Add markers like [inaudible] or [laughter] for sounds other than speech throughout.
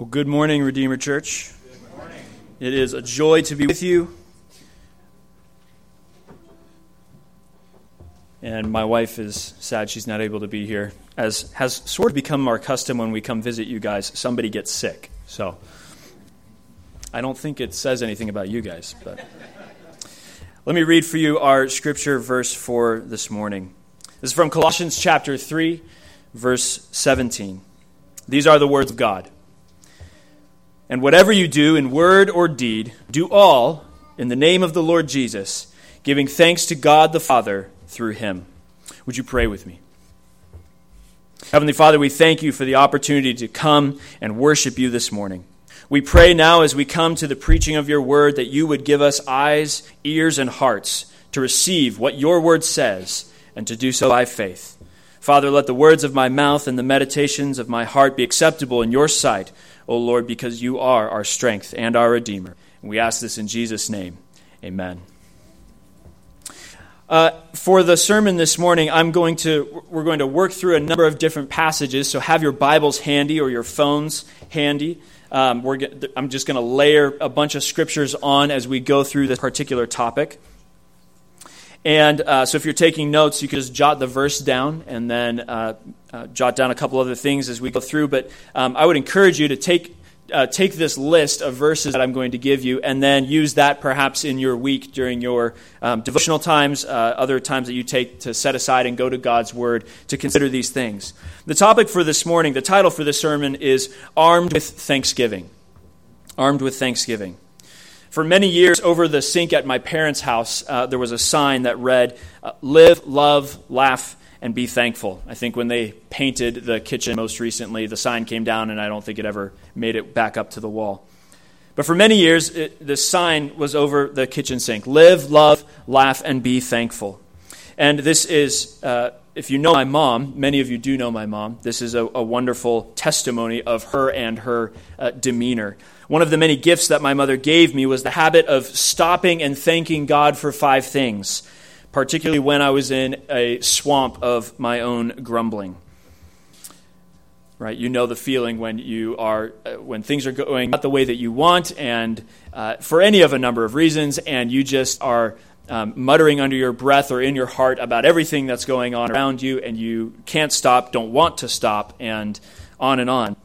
Well, good morning, Redeemer Church. Morning. It is a joy to be with you. And my wife is sad she's not able to be here, as has sort of become our custom when we come visit you guys. Somebody gets sick. So I don't think it says anything about you guys, but let me read for you our scripture verse for this morning. This is from Colossians chapter 3, verse 17. These are the words of God. And whatever you do in word or deed, do all in the name of the Lord Jesus, giving thanks to God the Father through him. Would you pray with me? Heavenly Father, we thank you for the opportunity to come and worship you this morning. We pray now as we come to the preaching of your word that you would give us eyes, ears, and hearts to receive what your word says and to do so by faith. Father, let the words of my mouth and the meditations of my heart be acceptable in your sight O Lord, because you are our strength and our Redeemer. And we ask this in Jesus' name. Amen. Uh, for the sermon this morning, I'm going to we're going to work through a number of different passages. So have your Bibles handy or your phones handy. Um, I'm just going to layer a bunch of scriptures on as we go through this particular topic. And uh, so if you're taking notes, you can just jot the verse down and then uh, uh, jot down a couple other things as we go through. But um, I would encourage you to take, uh, take this list of verses that I'm going to give you and then use that perhaps in your week during your um, devotional times, uh, other times that you take to set aside and go to God's Word to consider these things. The topic for this morning, the title for this sermon is Armed with Thanksgiving. Armed with Thanksgiving. For many years, over the sink at my parents' house, uh, there was a sign that read, uh, Live, love, laugh, and be thankful. I think when they painted the kitchen most recently, the sign came down, and I don't think it ever made it back up to the wall. But for many years, it, the sign was over the kitchen sink Live, love, laugh, and be thankful. And this is, uh, if you know my mom, many of you do know my mom, this is a, a wonderful testimony of her and her uh, demeanor. One of the many gifts that my mother gave me was the habit of stopping and thanking God for five things, particularly when I was in a swamp of my own grumbling. Right, you know the feeling when you are uh, when things are going not the way that you want, and uh, for any of a number of reasons, and you just are um, muttering under your breath or in your heart about everything that's going on around you, and you can't stop, don't want to stop, and on and on.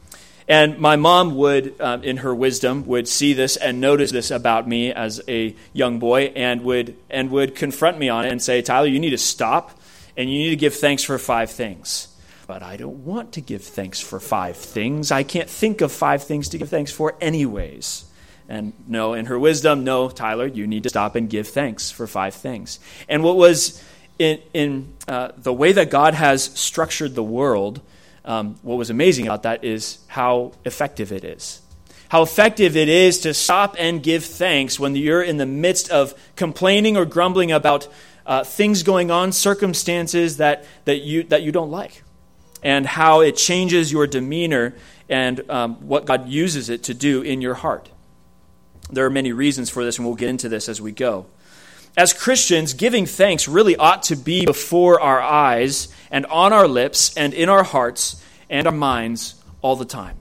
And my mom would, um, in her wisdom, would see this and notice this about me as a young boy, and would and would confront me on it and say, "Tyler, you need to stop, and you need to give thanks for five things." But I don't want to give thanks for five things. I can't think of five things to give thanks for, anyways. And no, in her wisdom, no, Tyler, you need to stop and give thanks for five things. And what was in, in uh, the way that God has structured the world um, what was amazing about that is how effective it is. How effective it is to stop and give thanks when you're in the midst of complaining or grumbling about uh, things going on, circumstances that, that, you, that you don't like, and how it changes your demeanor and um, what God uses it to do in your heart. There are many reasons for this, and we'll get into this as we go as Christians, giving thanks really ought to be before our eyes and on our lips and in our hearts and our minds all the time.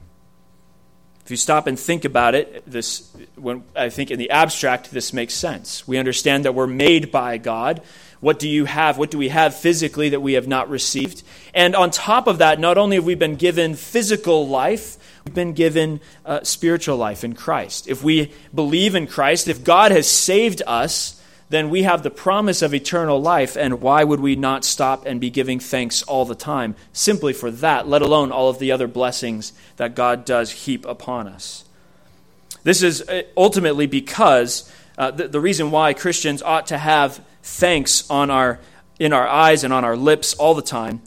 If you stop and think about it, this, when, I think in the abstract, this makes sense. We understand that we're made by God. What do you have? What do we have physically that we have not received? And on top of that, not only have we been given physical life, we've been given uh, spiritual life in Christ. If we believe in Christ, if God has saved us, then we have the promise of eternal life, and why would we not stop and be giving thanks all the time simply for that, let alone all of the other blessings that God does heap upon us? This is uh, ultimately because uh, the, the reason why Christians ought to have thanks on our, in our eyes and on our lips all the time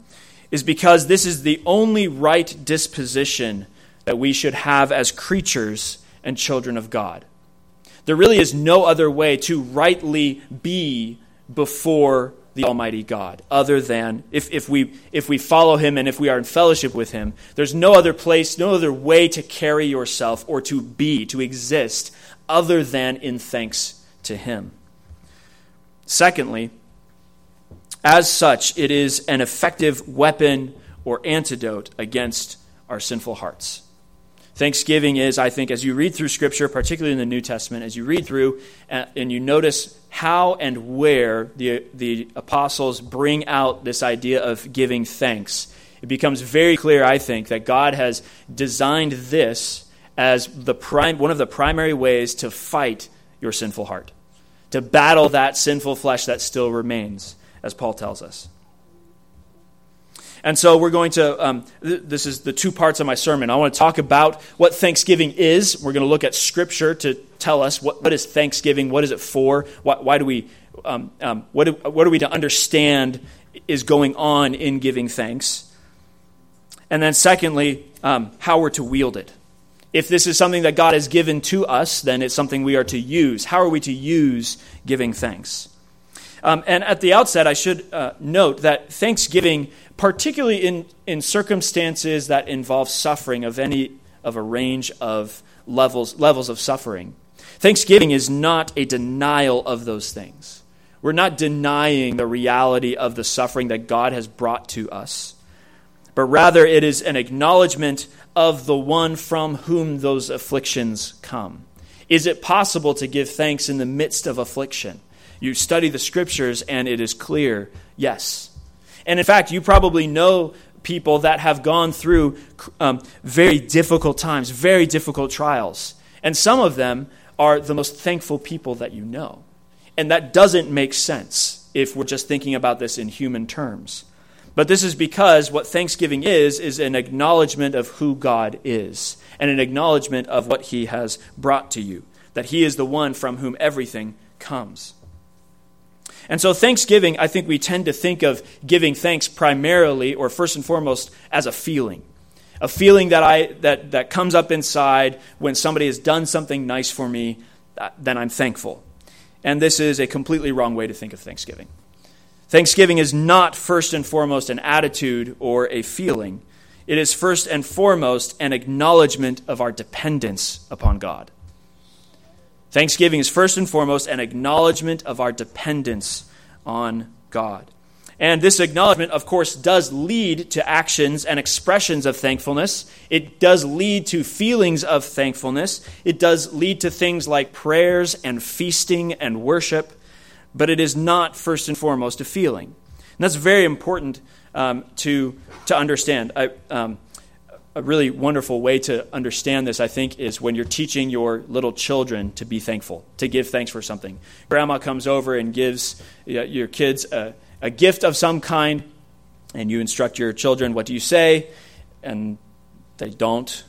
is because this is the only right disposition that we should have as creatures and children of God. There really is no other way to rightly be before the Almighty God other than if, if, we, if we follow Him and if we are in fellowship with Him. There's no other place, no other way to carry yourself or to be, to exist, other than in thanks to Him. Secondly, as such, it is an effective weapon or antidote against our sinful hearts. Thanksgiving is, I think, as you read through Scripture, particularly in the New Testament, as you read through uh, and you notice how and where the, the apostles bring out this idea of giving thanks, it becomes very clear, I think, that God has designed this as the prime, one of the primary ways to fight your sinful heart, to battle that sinful flesh that still remains, as Paul tells us. And so we're going to, um, th- this is the two parts of my sermon. I want to talk about what Thanksgiving is. We're going to look at Scripture to tell us what, what is Thanksgiving, what is it for, why, why do we, um, um, what, do, what are we to understand is going on in giving thanks. And then, secondly, um, how we're to wield it. If this is something that God has given to us, then it's something we are to use. How are we to use giving thanks? Um, and at the outset, I should uh, note that thanksgiving, particularly in, in circumstances that involve suffering of any of a range of levels, levels of suffering, thanksgiving is not a denial of those things. We're not denying the reality of the suffering that God has brought to us but rather it is an acknowledgement of the one from whom those afflictions come. Is it possible to give thanks in the midst of affliction? You study the scriptures and it is clear yes. And in fact, you probably know people that have gone through um, very difficult times, very difficult trials. And some of them are the most thankful people that you know. And that doesn't make sense if we're just thinking about this in human terms. But this is because what thanksgiving is, is an acknowledgement of who God is and an acknowledgement of what he has brought to you, that he is the one from whom everything comes. And so, thanksgiving, I think we tend to think of giving thanks primarily, or first and foremost, as a feeling. A feeling that, I, that, that comes up inside when somebody has done something nice for me, uh, then I'm thankful. And this is a completely wrong way to think of thanksgiving. Thanksgiving is not first and foremost an attitude or a feeling. It is first and foremost an acknowledgement of our dependence upon God. Thanksgiving is first and foremost an acknowledgement of our dependence on God. And this acknowledgement, of course, does lead to actions and expressions of thankfulness. It does lead to feelings of thankfulness. It does lead to things like prayers and feasting and worship but it is not first and foremost a feeling. And that's very important um, to, to understand. I, um, a really wonderful way to understand this, I think, is when you're teaching your little children to be thankful, to give thanks for something. Grandma comes over and gives uh, your kids a, a gift of some kind, and you instruct your children, what do you say? And they don't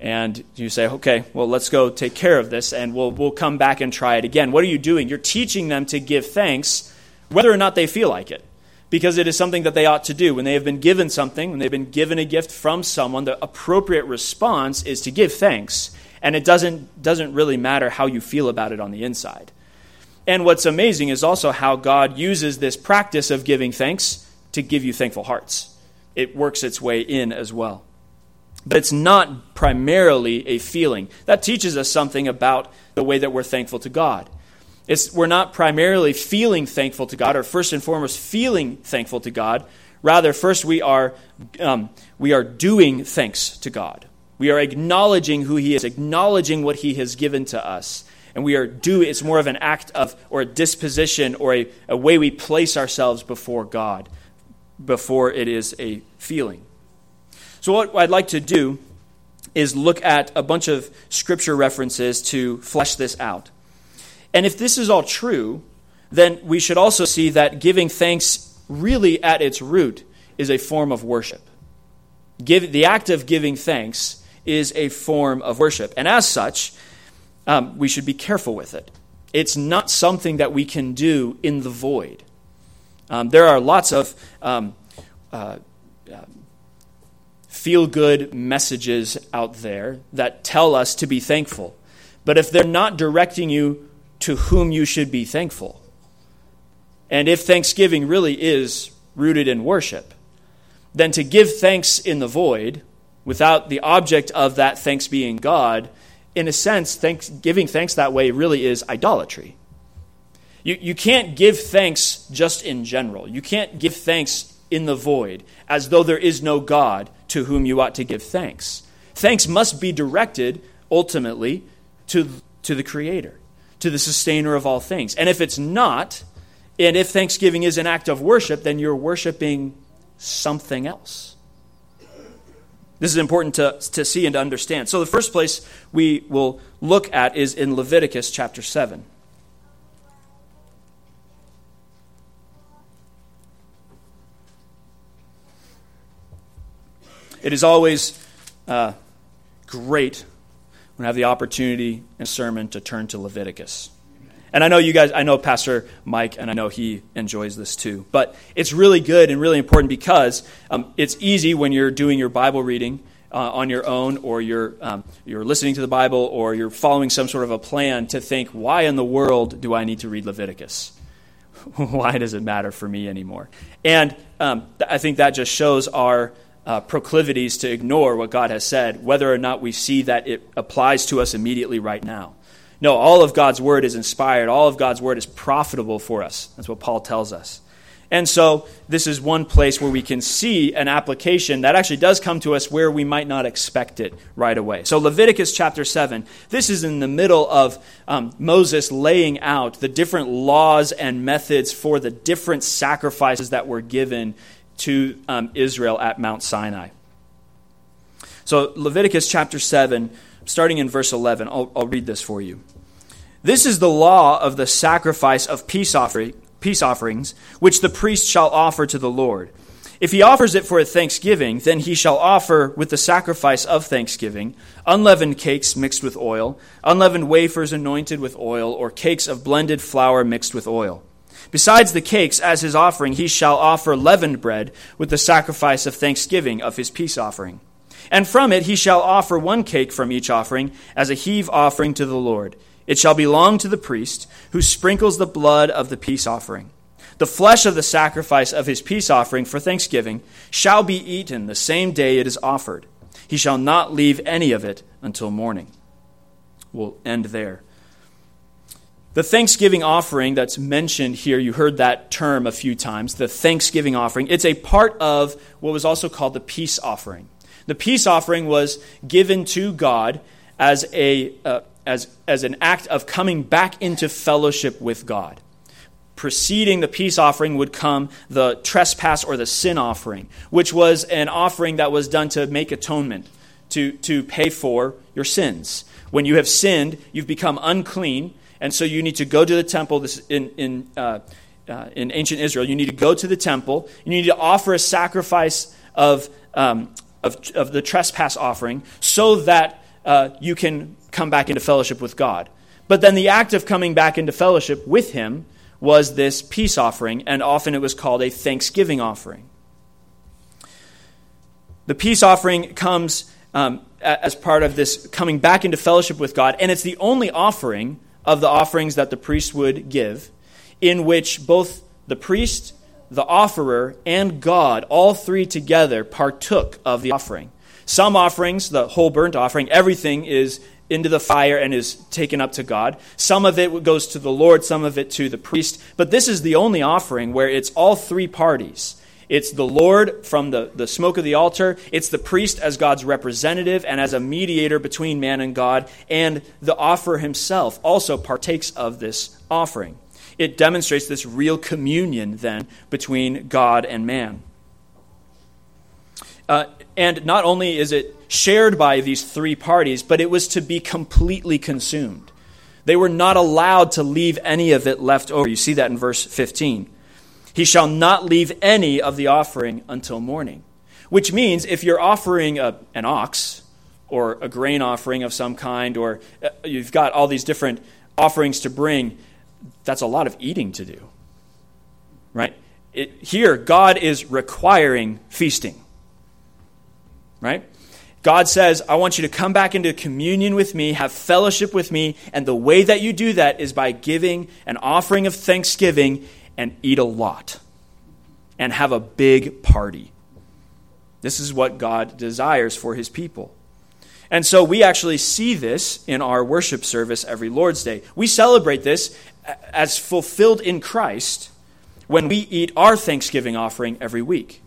and you say, okay, well, let's go take care of this, and we'll, we'll come back and try it again. What are you doing? You're teaching them to give thanks, whether or not they feel like it, because it is something that they ought to do. When they have been given something, when they've been given a gift from someone, the appropriate response is to give thanks, and it doesn't, doesn't really matter how you feel about it on the inside. And what's amazing is also how God uses this practice of giving thanks to give you thankful hearts. It works its way in as well but it's not primarily a feeling. That teaches us something about the way that we're thankful to God. It's, we're not primarily feeling thankful to God, or first and foremost, feeling thankful to God. Rather, first we are, um, we are doing thanks to God. We are acknowledging who He is, acknowledging what He has given to us. And we are doing, it's more of an act of, or a disposition, or a, a way we place ourselves before God, before it is a feeling. So, what I'd like to do is look at a bunch of scripture references to flesh this out. And if this is all true, then we should also see that giving thanks, really at its root, is a form of worship. Give, the act of giving thanks is a form of worship. And as such, um, we should be careful with it. It's not something that we can do in the void. Um, there are lots of um, uh, feel good messages out there that tell us to be thankful. But if they're not directing you to whom you should be thankful, and if thanksgiving really is rooted in worship, then to give thanks in the void, without the object of that thanks being God, in a sense, thanks, giving thanks that way really is idolatry. You, you can't give thanks just in general. You can't give thanks in the void, as though there is no God to whom you ought to give thanks. Thanks must be directed ultimately to, to the Creator, to the sustainer of all things. And if it's not, and if thanksgiving is an act of worship, then you're worshiping something else. This is important to, to see and to understand. So, the first place we will look at is in Leviticus chapter 7. It is always uh, great when I have the opportunity in sermon to turn to Leviticus. And I know you guys, I know Pastor Mike, and I know he enjoys this too. But it's really good and really important because um, it's easy when you're doing your Bible reading uh, on your own, or you're, um, you're listening to the Bible, or you're following some sort of a plan to think, why in the world do I need to read Leviticus? [laughs] why does it matter for me anymore? And um, I think that just shows our uh, proclivities to ignore what God has said, whether or not we see that it applies to us immediately right now. No, all of God's word is inspired, all of God's word is profitable for us. That's what Paul tells us. And so, this is one place where we can see an application that actually does come to us where we might not expect it right away. So, Leviticus chapter 7, this is in the middle of um, Moses laying out the different laws and methods for the different sacrifices that were given to um, Israel at Mount Sinai. So, Leviticus chapter 7, starting in verse 11, I'll, I'll read this for you. This is the law of the sacrifice of peace, offering, peace offerings, which the priest shall offer to the Lord. If he offers it for a thanksgiving, then he shall offer with the sacrifice of thanksgiving unleavened cakes mixed with oil, unleavened wafers anointed with oil, or cakes of blended flour mixed with oil. Besides the cakes, as his offering, he shall offer leavened bread with the sacrifice of thanksgiving of his peace offering. And from it he shall offer one cake from each offering as a heave offering to the Lord. It shall belong to the priest, who sprinkles the blood of the peace offering. The flesh of the sacrifice of his peace offering for thanksgiving shall be eaten the same day it is offered. He shall not leave any of it until morning. We'll end there. The thanksgiving offering that's mentioned here, you heard that term a few times, the thanksgiving offering. It's a part of what was also called the peace offering. The peace offering was given to God as, a, uh, as, as an act of coming back into fellowship with God. Preceding the peace offering would come the trespass or the sin offering, which was an offering that was done to make atonement, to, to pay for your sins. When you have sinned, you've become unclean and so you need to go to the temple this, in, in, uh, uh, in ancient Israel. You need to go to the temple. You need to offer a sacrifice of, um, of, of the trespass offering so that uh, you can come back into fellowship with God. But then the act of coming back into fellowship with Him was this peace offering, and often it was called a thanksgiving offering. The peace offering comes um, as part of this coming back into fellowship with God, and it's the only offering of the offerings that the priest would give, in which both the priest, the offerer, and God, all three together, partook of the offering. Some offerings, the whole burnt offering, everything is into the fire and is taken up to God. Some of it goes to the Lord, some of it to the priest. But this is the only offering where it's all three parties it's the Lord from the, the smoke of the altar. It's the priest as God's representative and as a mediator between man and God. And the offerer himself also partakes of this offering. It demonstrates this real communion, then, between God and man. Uh, and not only is it shared by these three parties, but it was to be completely consumed. They were not allowed to leave any of it left over. You see that in verse 15. He shall not leave any of the offering until morning. Which means if you're offering a, an ox or a grain offering of some kind, or uh, you've got all these different offerings to bring, that's a lot of eating to do. Right? It, here, God is requiring feasting. Right? God says, I want you to come back into communion with me, have fellowship with me, and the way that you do that is by giving an offering of thanksgiving and eat a lot and have a big party. This is what God desires for his people. And so we actually see this in our worship service every Lord's Day. We celebrate this as fulfilled in Christ when we eat our Thanksgiving offering every week.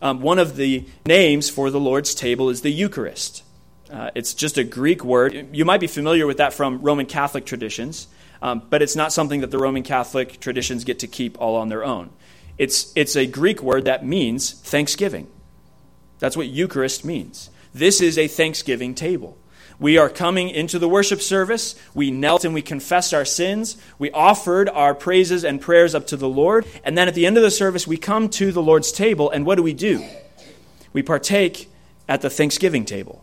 Um, one of the names for the Lord's table is the Eucharist. Uh, it's just a Greek word. You might be familiar with that from Roman Catholic traditions, um, but it's not something that the Roman Catholic traditions get to keep all on their own. It's, it's a Greek word that means thanksgiving. That's what Eucharist means. This is a thanksgiving table. We are coming into the worship service. We knelt and we confessed our sins. We offered our praises and prayers up to the Lord. And then at the end of the service, we come to the Lord's table. And what do we do? We partake at the thanksgiving table.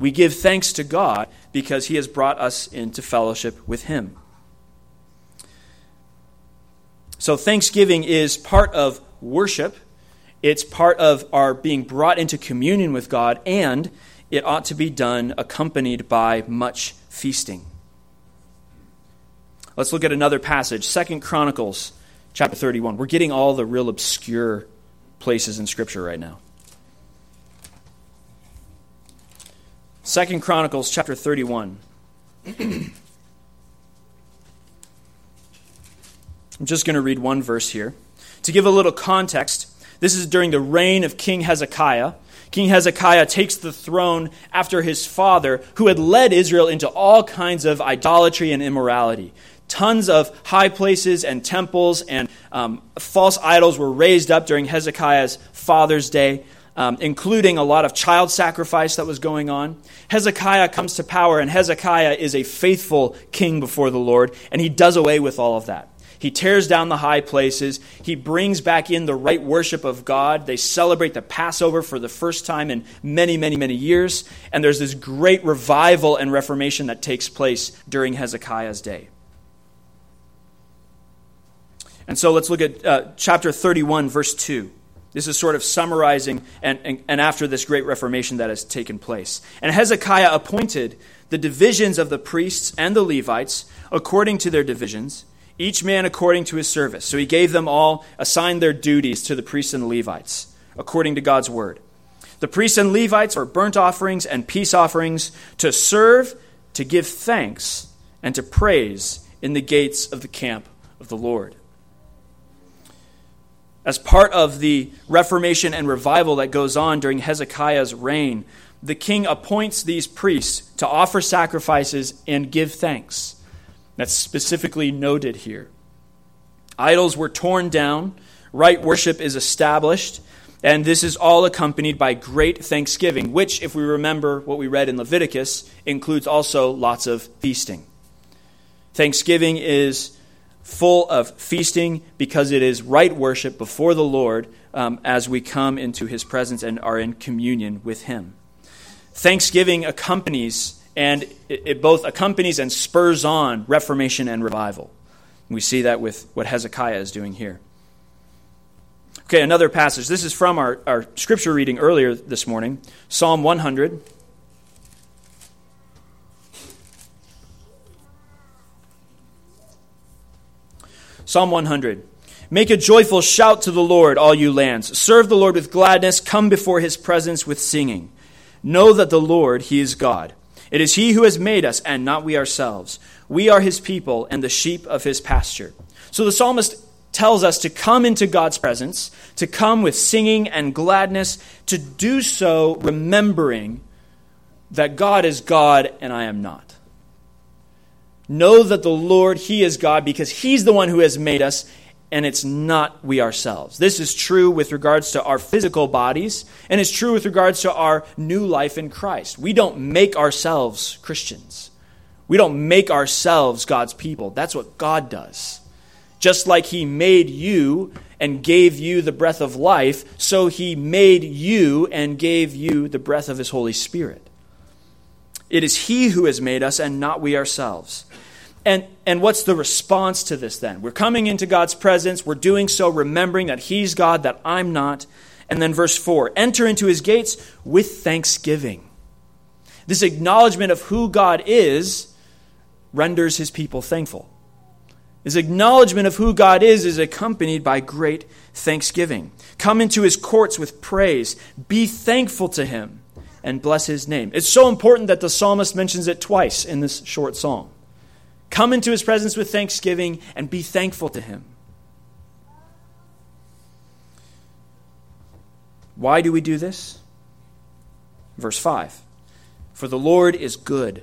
We give thanks to God because He has brought us into fellowship with Him. So, thanksgiving is part of worship, it's part of our being brought into communion with God, and it ought to be done accompanied by much feasting. Let's look at another passage, Second Chronicles chapter 31. We're getting all the real obscure places in Scripture right now. Second Chronicles chapter 31. [clears throat] I'm just going to read one verse here. To give a little context, this is during the reign of King Hezekiah. King Hezekiah takes the throne after his father, who had led Israel into all kinds of idolatry and immorality. Tons of high places and temples and um, false idols were raised up during Hezekiah's father's day, um, including a lot of child sacrifice that was going on. Hezekiah comes to power, and Hezekiah is a faithful king before the Lord, and he does away with all of that. He tears down the high places. He brings back in the right worship of God. They celebrate the Passover for the first time in many, many, many years. And there's this great revival and reformation that takes place during Hezekiah's day. And so let's look at uh, chapter 31, verse 2. This is sort of summarizing and, and, and after this great reformation that has taken place. And Hezekiah appointed the divisions of the priests and the Levites according to their divisions each man according to his service. So he gave them all, assigned their duties to the priests and Levites, according to God's word. The priests and Levites are burnt offerings and peace offerings to serve, to give thanks, and to praise in the gates of the camp of the Lord. As part of the reformation and revival that goes on during Hezekiah's reign, the king appoints these priests to offer sacrifices and give thanks. That's specifically noted here. Idols were torn down, right worship is established, and this is all accompanied by great thanksgiving, which, if we remember what we read in Leviticus, includes also lots of feasting. Thanksgiving is full of feasting because it is right worship before the Lord um, as we come into his presence and are in communion with him. Thanksgiving accompanies and it, it both accompanies and spurs on reformation and revival. We see that with what Hezekiah is doing here. Okay, another passage. This is from our, our scripture reading earlier this morning Psalm 100. Psalm 100. Make a joyful shout to the Lord, all you lands. Serve the Lord with gladness. Come before his presence with singing. Know that the Lord, he is God. It is He who has made us, and not we ourselves. We are His people and the sheep of His pasture. So the psalmist tells us to come into God's presence, to come with singing and gladness, to do so remembering that God is God and I am not. Know that the Lord, He is God because He's the one who has made us and it's not we ourselves. This is true with regards to our physical bodies, and it's true with regards to our new life in Christ. We don't make ourselves Christians. We don't make ourselves God's people. That's what God does. Just like He made you and gave you the breath of life, so He made you and gave you the breath of His Holy Spirit. It is He who has made us and not we ourselves. And, and what's the response to this then? We're coming into God's presence. We're doing so remembering that He's God, that I'm not. And then verse 4 enter into His gates with thanksgiving. This acknowledgement of who God is renders His people thankful. His acknowledgement of who God is is accompanied by great thanksgiving. Come into His courts with praise. Be thankful to Him and bless His name. It's so important that the psalmist mentions it twice in this short song. Come into his presence with thanksgiving and be thankful to him. Why do we do this? Verse 5 For the Lord is good,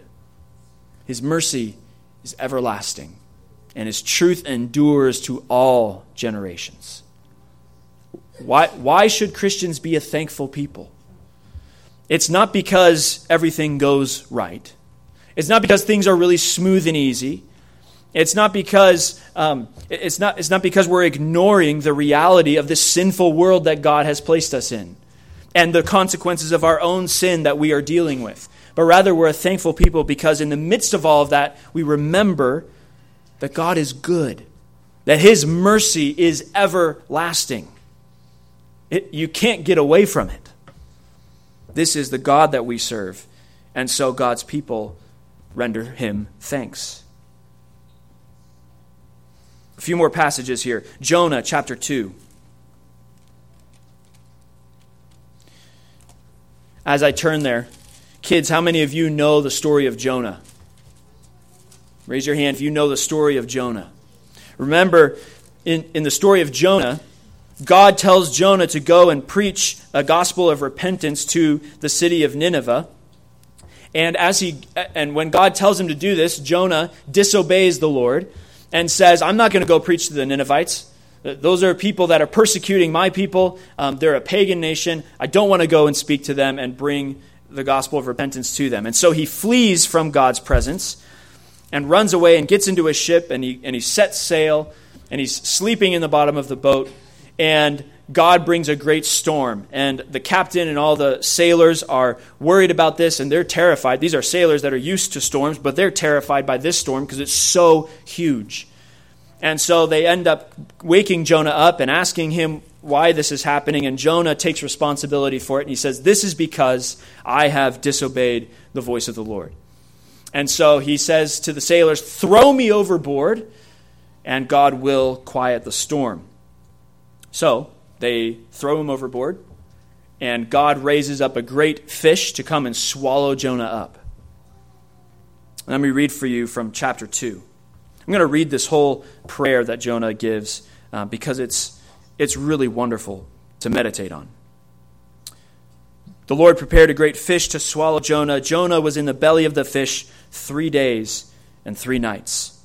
his mercy is everlasting, and his truth endures to all generations. Why, why should Christians be a thankful people? It's not because everything goes right. It's not because things are really smooth and easy. It's not because um, it's not it's not because we're ignoring the reality of this sinful world that God has placed us in, and the consequences of our own sin that we are dealing with. But rather, we're a thankful people because in the midst of all of that, we remember that God is good, that His mercy is everlasting. It, you can't get away from it. This is the God that we serve, and so God's people render Him thanks. A few more passages here. Jonah chapter 2. As I turn there, kids, how many of you know the story of Jonah? Raise your hand if you know the story of Jonah. Remember, in, in the story of Jonah, God tells Jonah to go and preach a gospel of repentance to the city of Nineveh. And as he and when God tells him to do this, Jonah disobeys the Lord and says, I'm not going to go preach to the Ninevites. Those are people that are persecuting my people. Um, they're a pagan nation. I don't want to go and speak to them and bring the gospel of repentance to them. And so he flees from God's presence and runs away and gets into a ship and he, and he sets sail and he's sleeping in the bottom of the boat. And God brings a great storm. And the captain and all the sailors are worried about this and they're terrified. These are sailors that are used to storms, but they're terrified by this storm because it's so huge. And so they end up waking Jonah up and asking him why this is happening. And Jonah takes responsibility for it. And he says, This is because I have disobeyed the voice of the Lord. And so he says to the sailors, Throw me overboard, and God will quiet the storm. So they throw him overboard, and God raises up a great fish to come and swallow Jonah up. Let me read for you from chapter 2. I'm going to read this whole prayer that Jonah gives uh, because it's, it's really wonderful to meditate on. The Lord prepared a great fish to swallow Jonah. Jonah was in the belly of the fish three days and three nights.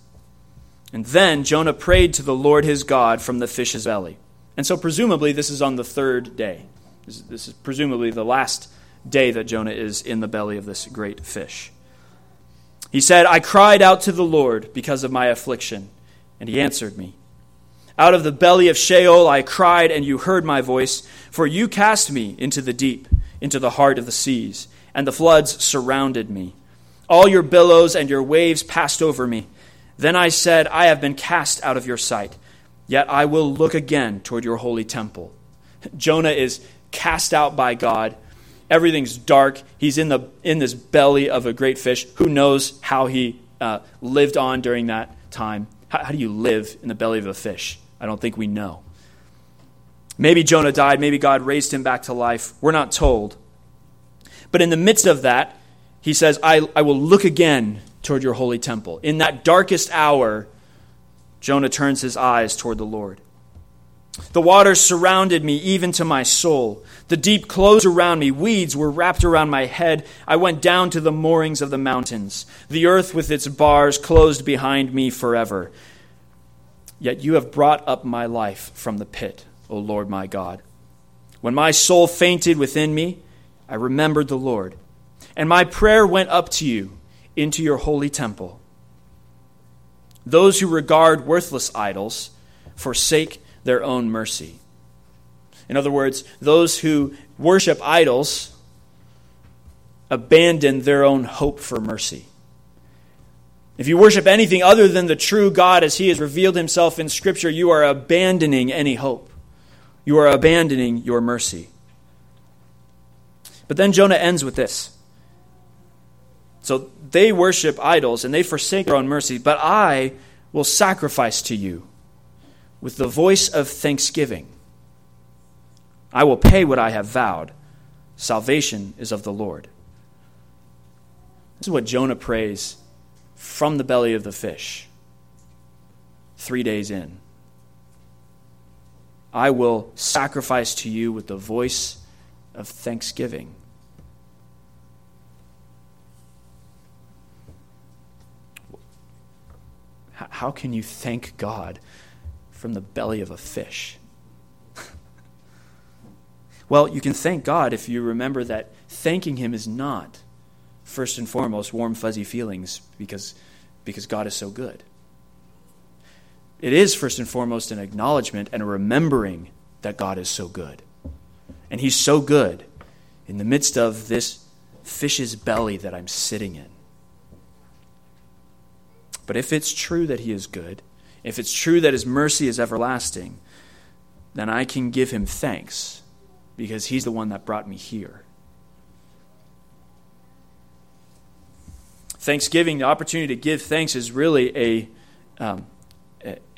And then Jonah prayed to the Lord his God from the fish's belly. And so, presumably, this is on the third day. This is, presumably the last day that Jonah is in the belly of this great fish. He said, I cried out to the Lord because of my affliction, and he answered me. Out of the belly of Sheol I cried, and you heard my voice, for you cast me into the deep, into the heart of the seas, and the floods surrounded me. All your billows and your waves passed over me. Then I said, I have been cast out of your sight. Yet I will look again toward your holy temple. Jonah is cast out by God. Everything's dark. He's in, the, in this belly of a great fish. Who knows how he uh, lived on during that time? How, how do you live in the belly of a fish? I don't think we know. Maybe Jonah died. Maybe God raised him back to life. We're not told. But in the midst of that, he says, I, I will look again toward your holy temple. In that darkest hour, Jonah turns his eyes toward the Lord. The waters surrounded me, even to my soul. The deep closed around me. Weeds were wrapped around my head. I went down to the moorings of the mountains. The earth with its bars closed behind me forever. Yet you have brought up my life from the pit, O Lord my God. When my soul fainted within me, I remembered the Lord, and my prayer went up to you into your holy temple. Those who regard worthless idols forsake their own mercy. In other words, those who worship idols abandon their own hope for mercy. If you worship anything other than the true God as he has revealed himself in Scripture, you are abandoning any hope. You are abandoning your mercy. But then Jonah ends with this. So they worship idols and they forsake their own mercy, but I will sacrifice to you with the voice of thanksgiving. I will pay what I have vowed. Salvation is of the Lord. This is what Jonah prays from the belly of the fish, three days in. I will sacrifice to you with the voice of thanksgiving. How can you thank God from the belly of a fish? [laughs] well, you can thank God if you remember that thanking Him is not, first and foremost, warm, fuzzy feelings because, because God is so good. It is, first and foremost, an acknowledgement and a remembering that God is so good. And He's so good in the midst of this fish's belly that I'm sitting in. But if it's true that He is good, if it's true that His mercy is everlasting, then I can give Him thanks because He's the one that brought me here. Thanksgiving, the opportunity to give thanks, is really a, um,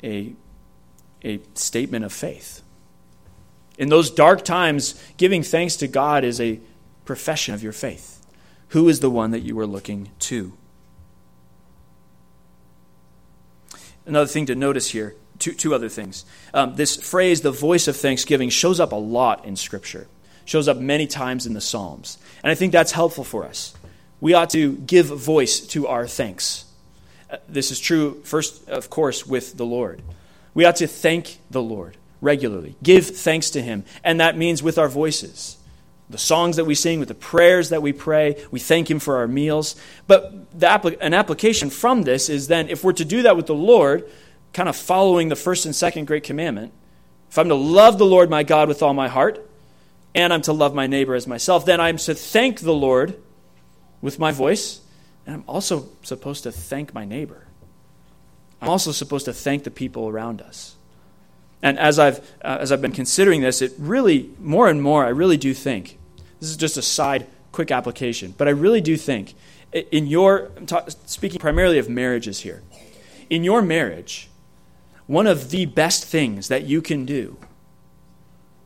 a, a statement of faith. In those dark times, giving thanks to God is a profession of your faith. Who is the one that you are looking to? Another thing to notice here two, two other things. Um, this phrase, the voice of thanksgiving, shows up a lot in Scripture, shows up many times in the Psalms. And I think that's helpful for us. We ought to give voice to our thanks. Uh, this is true, first, of course, with the Lord. We ought to thank the Lord regularly, give thanks to Him, and that means with our voices. The songs that we sing, with the prayers that we pray, we thank Him for our meals. But the, an application from this is then, if we're to do that with the Lord, kind of following the first and second great commandment, if I'm to love the Lord my God with all my heart, and I'm to love my neighbor as myself, then I'm to thank the Lord with my voice, and I'm also supposed to thank my neighbor. I'm also supposed to thank the people around us. And as I've, uh, as I've been considering this, it really, more and more, I really do think, this is just a side quick application, but I really do think, in your, I'm ta- speaking primarily of marriages here, in your marriage, one of the best things that you can do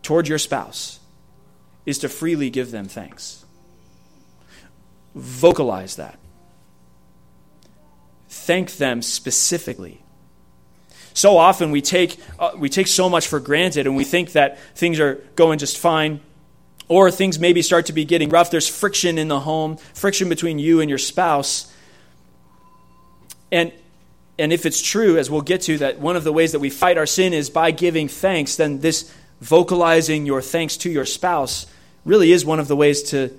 toward your spouse is to freely give them thanks vocalize that. Thank them specifically. So often we take, uh, we take so much for granted and we think that things are going just fine, or things maybe start to be getting rough. There's friction in the home, friction between you and your spouse. And, and if it's true, as we'll get to, that one of the ways that we fight our sin is by giving thanks, then this vocalizing your thanks to your spouse really is one of the ways to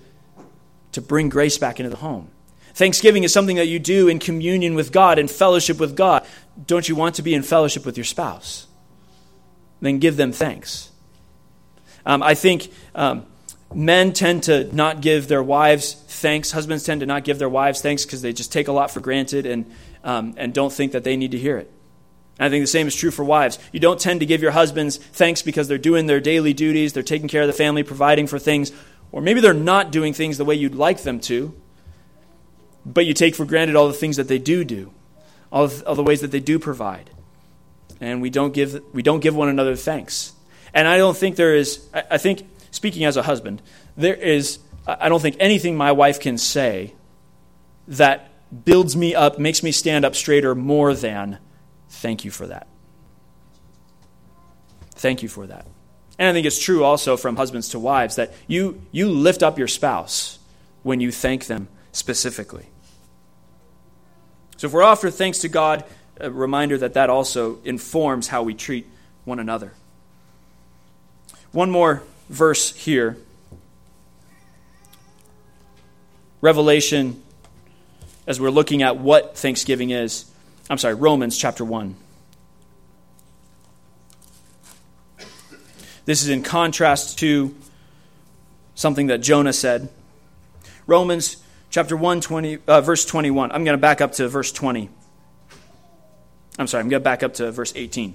to bring grace back into the home. Thanksgiving is something that you do in communion with God, in fellowship with God. Don't you want to be in fellowship with your spouse? Then give them thanks. Um, I think um, men tend to not give their wives thanks. Husbands tend to not give their wives thanks because they just take a lot for granted and, um, and don't think that they need to hear it. And I think the same is true for wives. You don't tend to give your husbands thanks because they're doing their daily duties, they're taking care of the family, providing for things or maybe they're not doing things the way you'd like them to, but you take for granted all the things that they do do, all, of, all the ways that they do provide. And we don't, give, we don't give one another thanks. And I don't think there is, I think, speaking as a husband, there is, I don't think anything my wife can say that builds me up, makes me stand up straighter more than thank you for that. Thank you for that. And I think it's true also from husbands to wives that you, you lift up your spouse when you thank them specifically. So if we're offered thanks to God, a reminder that that also informs how we treat one another. One more verse here. Revelation, as we're looking at what Thanksgiving is. I'm sorry, Romans chapter 1. This is in contrast to something that Jonah said. Romans chapter 1, 20, uh, verse 21. I'm going to back up to verse 20. I'm sorry, I'm going to back up to verse 18.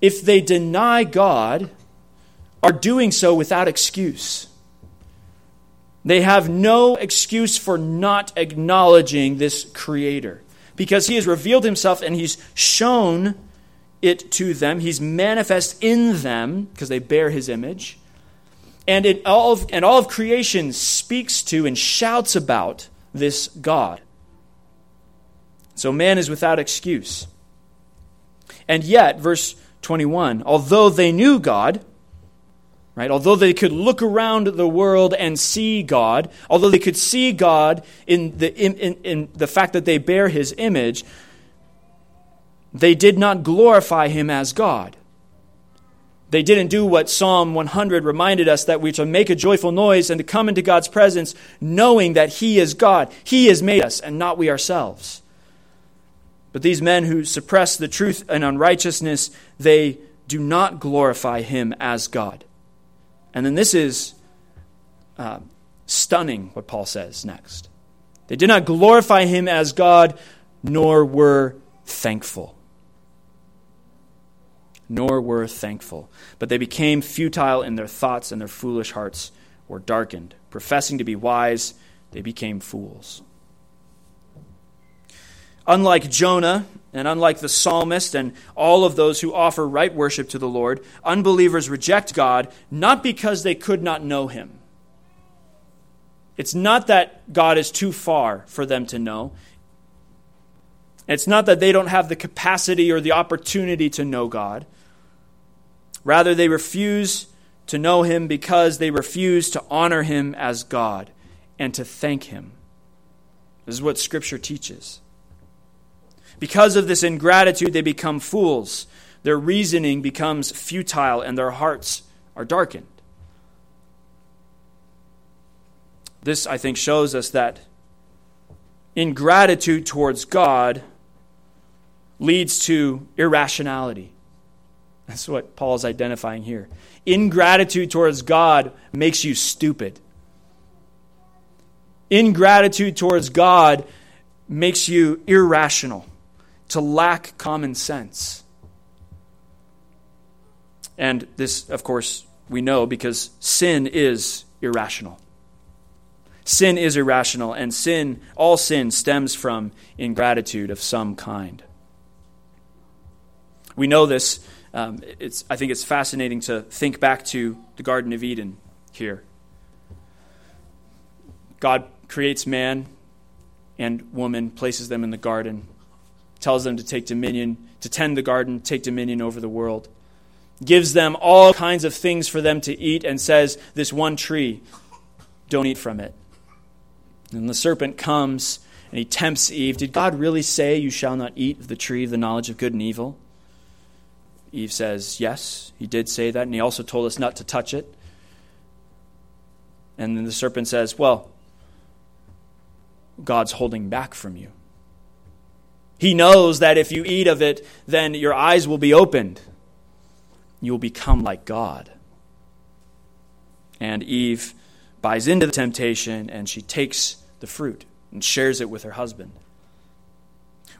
if they deny God, are doing so without excuse. They have no excuse for not acknowledging this Creator because He has revealed Himself and He's shown it to them. He's manifest in them because they bear his image. And, it all of, and all of creation speaks to and shouts about this God. So man is without excuse. And yet, verse 21, although they knew God, right, although they could look around the world and see God, although they could see God in the, in, in, in the fact that they bear his image, they did not glorify him as God. They didn't do what Psalm 100 reminded us that we to make a joyful noise and to come into God's presence knowing that He is God. He has made us and not we ourselves. But these men who suppress the truth and unrighteousness, they do not glorify Him as God. And then this is uh, stunning what Paul says next. They did not glorify Him as God, nor were thankful nor were thankful. But they became futile in their thoughts, and their foolish hearts were darkened. Professing to be wise, they became fools. Unlike Jonah, and unlike the psalmist and all of those who offer right worship to the Lord, unbelievers reject God not because they could not know Him. It's not that God is too far for them to know. It's not that they don't have the capacity or the opportunity to know God. Rather, they refuse to know him because they refuse to honor him as God and to thank him. This is what Scripture teaches. Because of this ingratitude, they become fools. Their reasoning becomes futile and their hearts are darkened. This, I think, shows us that ingratitude towards God leads to irrationality. That's what Paul is identifying here. Ingratitude towards God makes you stupid. Ingratitude towards God makes you irrational, to lack common sense. And this, of course, we know because sin is irrational. Sin is irrational, and sin, all sin, stems from ingratitude of some kind. We know this um, it's, I think it's fascinating to think back to the Garden of Eden here. God creates man and woman, places them in the garden, tells them to take dominion, to tend the garden, take dominion over the world, gives them all kinds of things for them to eat, and says, This one tree, don't eat from it. And the serpent comes and he tempts Eve. Did God really say, You shall not eat of the tree of the knowledge of good and evil? Eve says, Yes, he did say that, and he also told us not to touch it. And then the serpent says, Well, God's holding back from you. He knows that if you eat of it, then your eyes will be opened. You will become like God. And Eve buys into the temptation and she takes the fruit and shares it with her husband.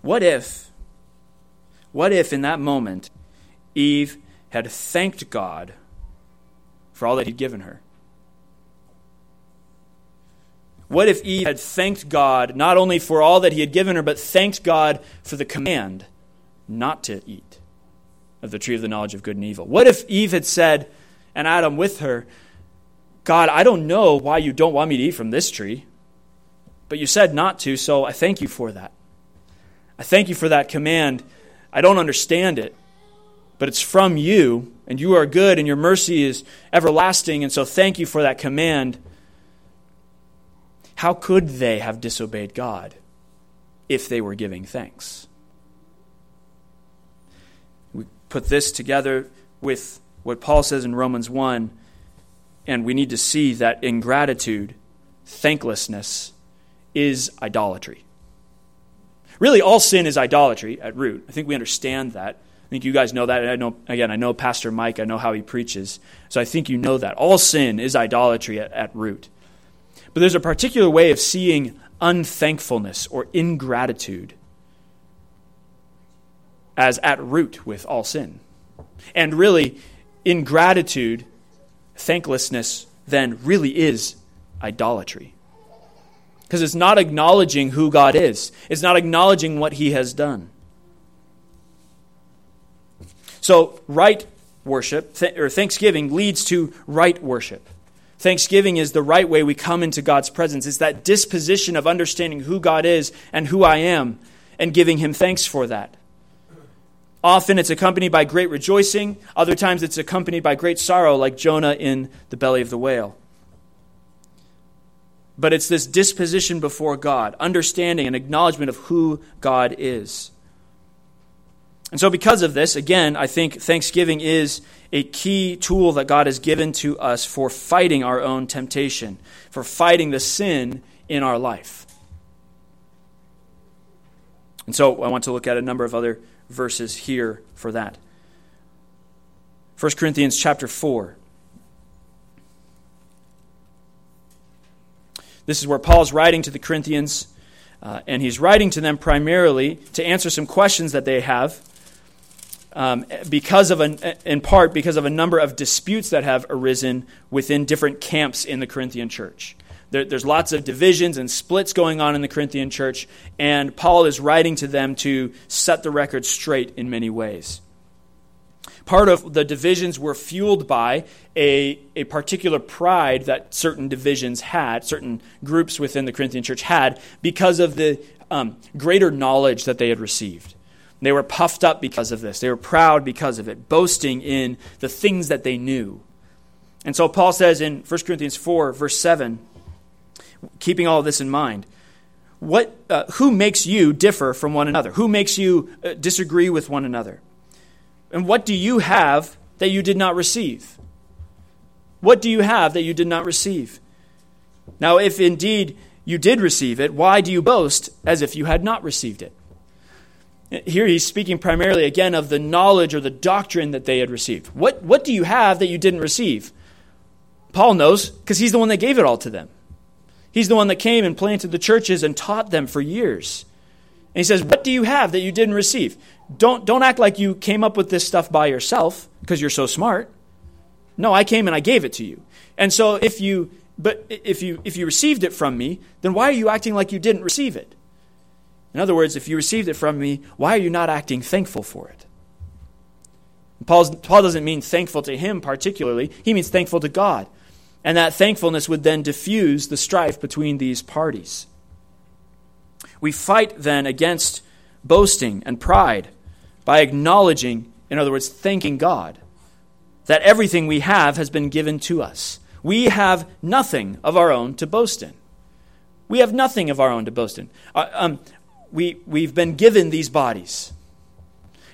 What if, what if in that moment, Eve had thanked God for all that He'd given her? What if Eve had thanked God not only for all that He had given her, but thanked God for the command not to eat of the tree of the knowledge of good and evil? What if Eve had said, and Adam with her, God, I don't know why you don't want me to eat from this tree, but you said not to, so I thank you for that. I thank you for that command. I don't understand it, but it's from you, and you are good, and your mercy is everlasting, and so thank you for that command. How could they have disobeyed God if they were giving thanks? We put this together with what Paul says in Romans 1, and we need to see that ingratitude, thanklessness, is idolatry. Really, all sin is idolatry at root. I think we understand that. I think you guys know that. I know, again, I know Pastor Mike, I know how he preaches. So I think you know that. All sin is idolatry at, at root. But there's a particular way of seeing unthankfulness or ingratitude as at root with all sin. And really, ingratitude, thanklessness, then really is idolatry. Because it's not acknowledging who God is, it's not acknowledging what He has done. So, right worship, th- or thanksgiving, leads to right worship. Thanksgiving is the right way we come into God's presence. It's that disposition of understanding who God is and who I am and giving Him thanks for that. Often it's accompanied by great rejoicing, other times it's accompanied by great sorrow, like Jonah in the belly of the whale. But it's this disposition before God, understanding and acknowledgement of who God is. And so, because of this, again, I think thanksgiving is a key tool that God has given to us for fighting our own temptation, for fighting the sin in our life. And so, I want to look at a number of other verses here for that. 1 Corinthians chapter 4. This is where Paul's writing to the Corinthians, uh, and he's writing to them primarily to answer some questions that they have um, because of an, in part because of a number of disputes that have arisen within different camps in the Corinthian church. There, there's lots of divisions and splits going on in the Corinthian church, and Paul is writing to them to set the record straight in many ways. Part of the divisions were fueled by a, a particular pride that certain divisions had, certain groups within the Corinthian church had, because of the um, greater knowledge that they had received. They were puffed up because of this. They were proud because of it, boasting in the things that they knew. And so Paul says in 1 Corinthians 4, verse 7, keeping all of this in mind, what, uh, who makes you differ from one another? Who makes you uh, disagree with one another? And what do you have that you did not receive? What do you have that you did not receive? Now, if indeed you did receive it, why do you boast as if you had not received it? Here he's speaking primarily again of the knowledge or the doctrine that they had received. What, what do you have that you didn't receive? Paul knows because he's the one that gave it all to them. He's the one that came and planted the churches and taught them for years. And he says, What do you have that you didn't receive? Don't, don't act like you came up with this stuff by yourself because you're so smart. No, I came and I gave it to you. And so if you but if you if you received it from me, then why are you acting like you didn't receive it? In other words, if you received it from me, why are you not acting thankful for it? Paul's, Paul doesn't mean thankful to him particularly, he means thankful to God. And that thankfulness would then diffuse the strife between these parties. We fight then against boasting and pride by acknowledging, in other words, thanking God, that everything we have has been given to us. We have nothing of our own to boast in. We have nothing of our own to boast in. Uh, um, we, we've been given these bodies.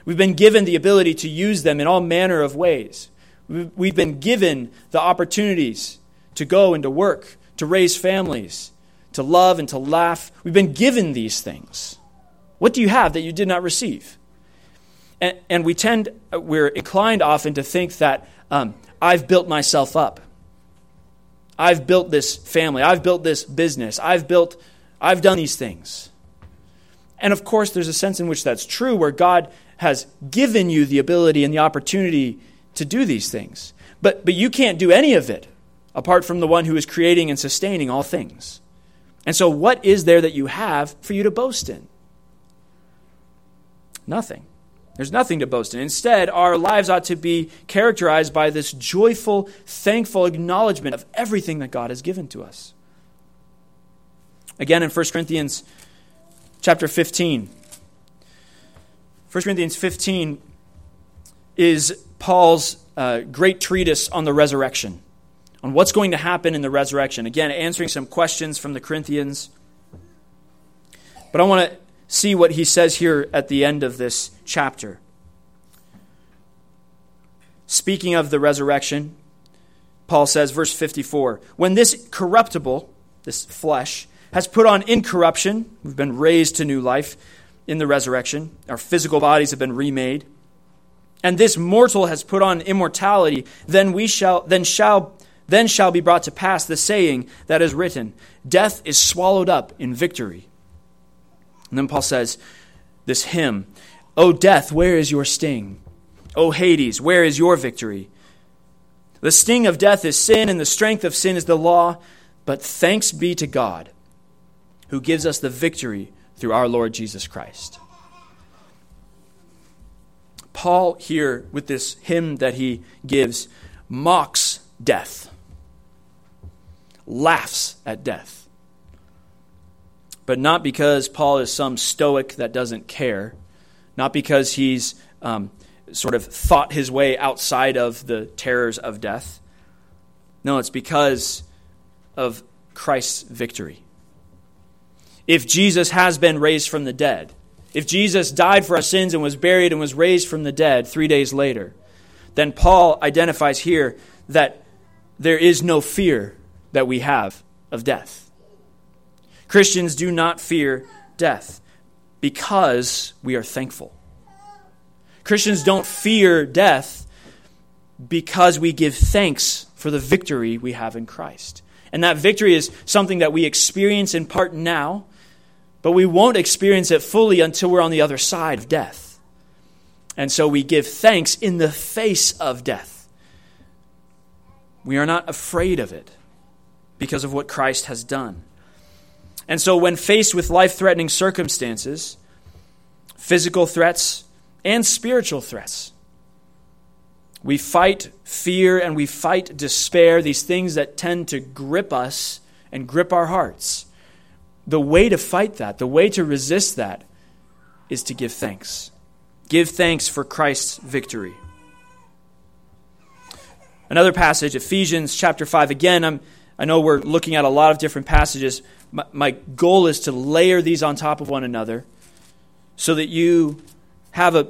We've been given the ability to use them in all manner of ways. We've been given the opportunities to go and to work, to raise families, to love and to laugh. We've been given these things. What do you have that you did not receive? And, and we tend, we're inclined often to think that um, I've built myself up. I've built this family. I've built this business. I've built, I've done these things. And of course, there's a sense in which that's true, where God has given you the ability and the opportunity to do these things. But, but you can't do any of it apart from the one who is creating and sustaining all things. And so, what is there that you have for you to boast in? Nothing. There's nothing to boast in. Instead, our lives ought to be characterized by this joyful, thankful acknowledgement of everything that God has given to us. Again, in 1 Corinthians chapter 15. 1 Corinthians 15 is Paul's uh, great treatise on the resurrection, on what's going to happen in the resurrection. Again, answering some questions from the Corinthians. But I want to see what he says here at the end of this chapter. Speaking of the resurrection, Paul says, verse 54 When this corruptible, this flesh, has put on incorruption. We've been raised to new life in the resurrection. Our physical bodies have been remade. And this mortal has put on immortality, then we shall then shall then shall be brought to pass the saying that is written, death is swallowed up in victory. And then Paul says this hymn, O death, where is your sting? O Hades, where is your victory? The sting of death is sin, and the strength of sin is the law. But thanks be to God who gives us the victory through our Lord Jesus Christ. Paul, here, with this hymn that he gives, mocks death, laughs at death. But not because Paul is some stoic that doesn't care, not because he's um, sort of thought his way outside of the terrors of death. No, it's because of Christ's victory. If Jesus has been raised from the dead, if Jesus died for our sins and was buried and was raised from the dead three days later, then Paul identifies here that there is no fear that we have of death. Christians do not fear death because we are thankful. Christians don't fear death because we give thanks for the victory we have in Christ. And that victory is something that we experience in part now but we won't experience it fully until we're on the other side of death. And so we give thanks in the face of death. We are not afraid of it because of what Christ has done. And so, when faced with life threatening circumstances, physical threats and spiritual threats, we fight fear and we fight despair, these things that tend to grip us and grip our hearts the way to fight that, the way to resist that, is to give thanks. Give thanks for Christ's victory. Another passage, Ephesians chapter 5. Again, I'm, I know we're looking at a lot of different passages. My, my goal is to layer these on top of one another so that you have a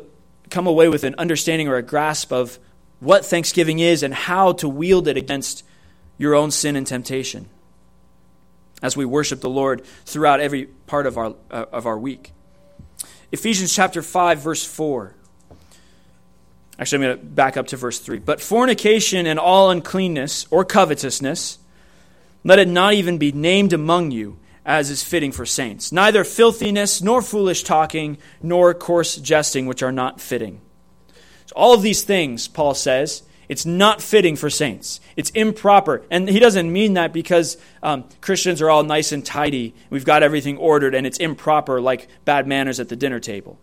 come away with an understanding or a grasp of what thanksgiving is and how to wield it against your own sin and temptation as we worship the Lord throughout every part of our, uh, of our week. Ephesians chapter 5, verse 4. Actually, I'm going to back up to verse 3. But fornication and all uncleanness or covetousness, let it not even be named among you, as is fitting for saints. Neither filthiness, nor foolish talking, nor coarse jesting, which are not fitting. So all of these things, Paul says, it's not fitting for saints. It's improper. And he doesn't mean that because um, Christians are all nice and tidy. We've got everything ordered and it's improper like bad manners at the dinner table.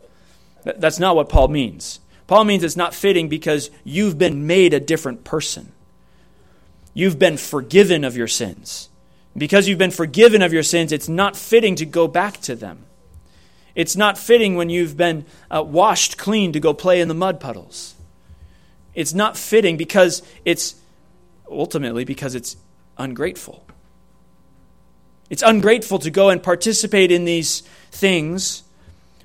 That's not what Paul means. Paul means it's not fitting because you've been made a different person. You've been forgiven of your sins. Because you've been forgiven of your sins, it's not fitting to go back to them. It's not fitting when you've been uh, washed clean to go play in the mud puddles. It's not fitting because it's ultimately because it's ungrateful. It's ungrateful to go and participate in these things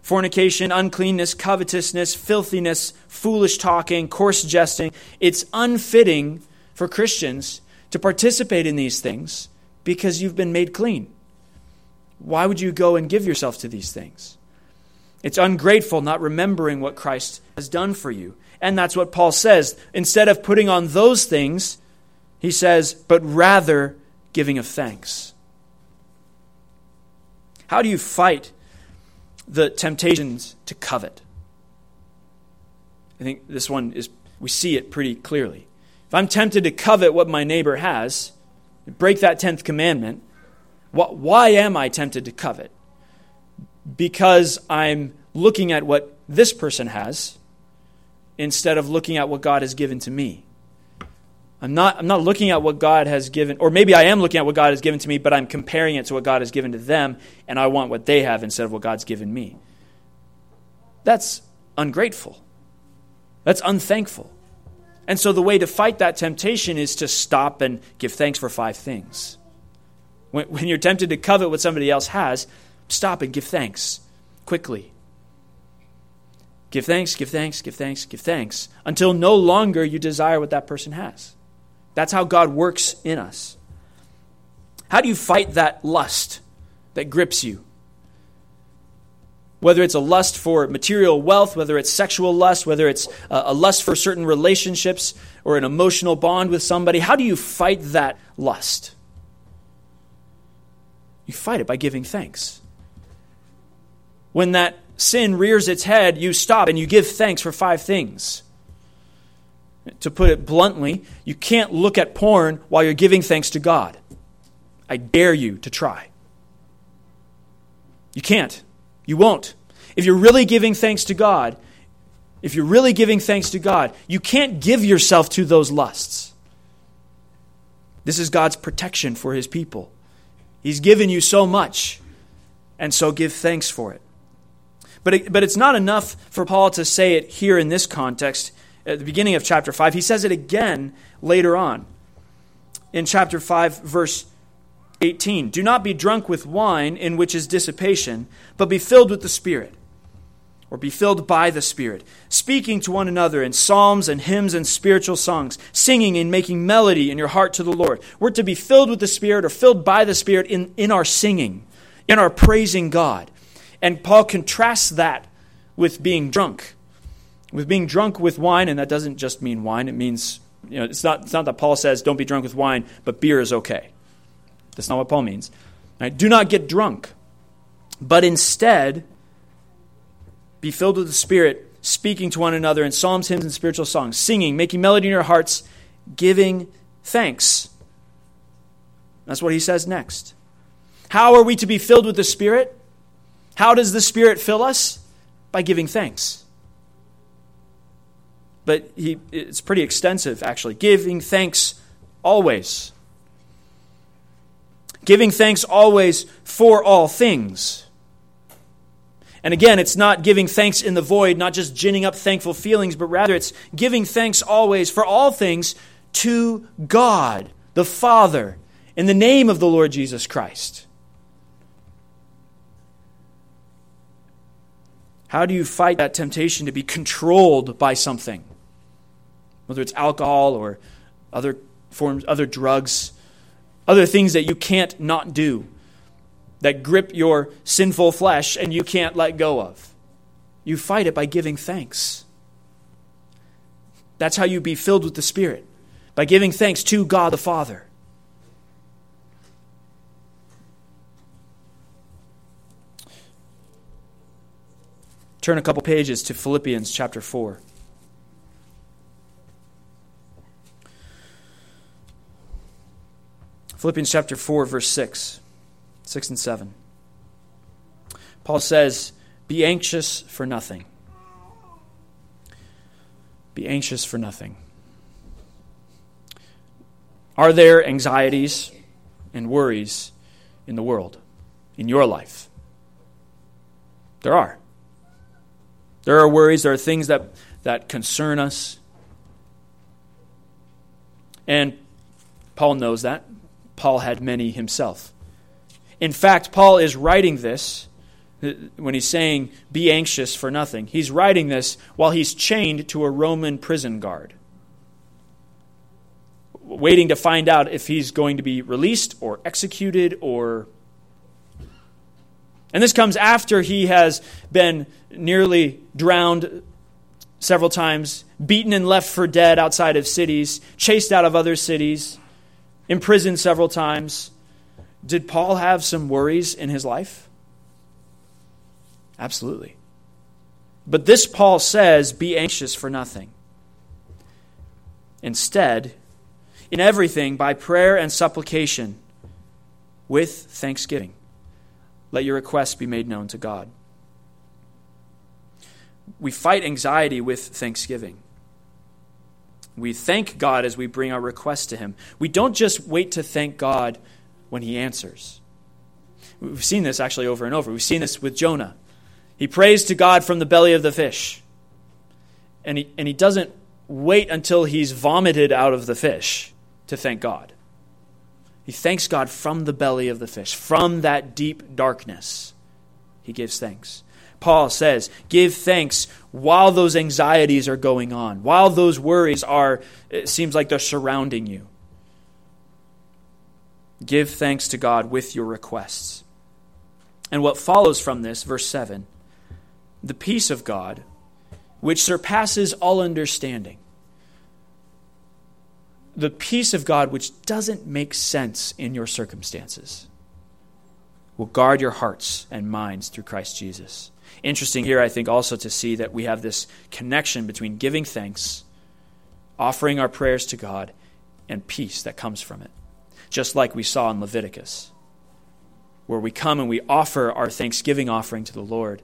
fornication, uncleanness, covetousness, filthiness, foolish talking, coarse jesting. It's unfitting for Christians to participate in these things because you've been made clean. Why would you go and give yourself to these things? It's ungrateful not remembering what Christ has done for you. And that's what Paul says. Instead of putting on those things, he says, but rather giving of thanks. How do you fight the temptations to covet? I think this one is, we see it pretty clearly. If I'm tempted to covet what my neighbor has, break that 10th commandment, why am I tempted to covet? Because I'm looking at what this person has instead of looking at what God has given to me. I'm not, I'm not looking at what God has given, or maybe I am looking at what God has given to me, but I'm comparing it to what God has given to them, and I want what they have instead of what God's given me. That's ungrateful. That's unthankful. And so the way to fight that temptation is to stop and give thanks for five things. When, [laughs] when you're tempted to covet what somebody else has, stop and give thanks quickly. Give thanks, give thanks, give thanks, give thanks, until no longer you desire what that person has. That's how God works in us. How do you fight that lust that grips you? Whether it's a lust for material wealth, whether it's sexual lust, whether it's a lust for certain relationships or an emotional bond with somebody, how do you fight that lust? You fight it by giving thanks. When that sin rears its head, you stop and you give thanks for five things. To put it bluntly, you can't look at porn while you're giving thanks to God. I dare you to try. You can't. You won't. If you're really giving thanks to God, if you're really giving thanks to God, you can't give yourself to those lusts. This is God's protection for his people. He's given you so much, and so give thanks for it. But, it, but it's not enough for Paul to say it here in this context at the beginning of chapter 5. He says it again later on. In chapter 5, verse 18 Do not be drunk with wine, in which is dissipation, but be filled with the Spirit or be filled by the Spirit, speaking to one another in psalms and hymns and spiritual songs, singing and making melody in your heart to the Lord. We're to be filled with the Spirit or filled by the Spirit in, in our singing, in our praising God. And Paul contrasts that with being drunk. With being drunk with wine, and that doesn't just mean wine, it means, you know, it's not, it's not that Paul says don't be drunk with wine, but beer is okay. That's not what Paul means. Right? Do not get drunk, but instead, be filled with the Spirit, speaking to one another in psalms, hymns, and spiritual songs, singing, making melody in your hearts, giving thanks. That's what he says next. How are we to be filled with the Spirit? How does the Spirit fill us? By giving thanks. But he, it's pretty extensive, actually. Giving thanks always. Giving thanks always for all things. And again, it's not giving thanks in the void, not just ginning up thankful feelings, but rather it's giving thanks always for all things to God, the Father, in the name of the Lord Jesus Christ. How do you fight that temptation to be controlled by something? Whether it's alcohol or other forms, other drugs, other things that you can't not do that grip your sinful flesh and you can't let go of. You fight it by giving thanks. That's how you be filled with the Spirit, by giving thanks to God the Father. Turn a couple pages to Philippians chapter 4. Philippians chapter 4, verse 6. 6 and 7. Paul says, Be anxious for nothing. Be anxious for nothing. Are there anxieties and worries in the world, in your life? There are. There are worries, there are things that, that concern us. And Paul knows that. Paul had many himself. In fact, Paul is writing this uh, when he's saying, be anxious for nothing. He's writing this while he's chained to a Roman prison guard, waiting to find out if he's going to be released or executed or. And this comes after he has been nearly drowned several times, beaten and left for dead outside of cities, chased out of other cities, imprisoned several times did Paul have some worries in his life? Absolutely. But this Paul says, be anxious for nothing. Instead, in everything, by prayer and supplication, with thanksgiving, let your requests be made known to God. We fight anxiety with thanksgiving. We thank God as we bring our requests to Him. We don't just wait to thank God when he answers. We've seen this actually over and over. We've seen this with Jonah. He prays to God from the belly of the fish. And he, and he doesn't wait until he's vomited out of the fish to thank God. He thanks God from the belly of the fish, from that deep darkness. He gives thanks. Paul says, give thanks while those anxieties are going on, while those worries are, it seems like they're surrounding you. Give thanks to God with your requests. And what follows from this, verse 7 the peace of God, which surpasses all understanding. The peace of God, which doesn't make sense in your circumstances, will guard your hearts and minds through Christ Jesus. Interesting here, I think, also to see that we have this connection between giving thanks, offering our prayers to God, and peace that comes from it just like we saw in Leviticus, where we come and we offer our thanksgiving offering to the Lord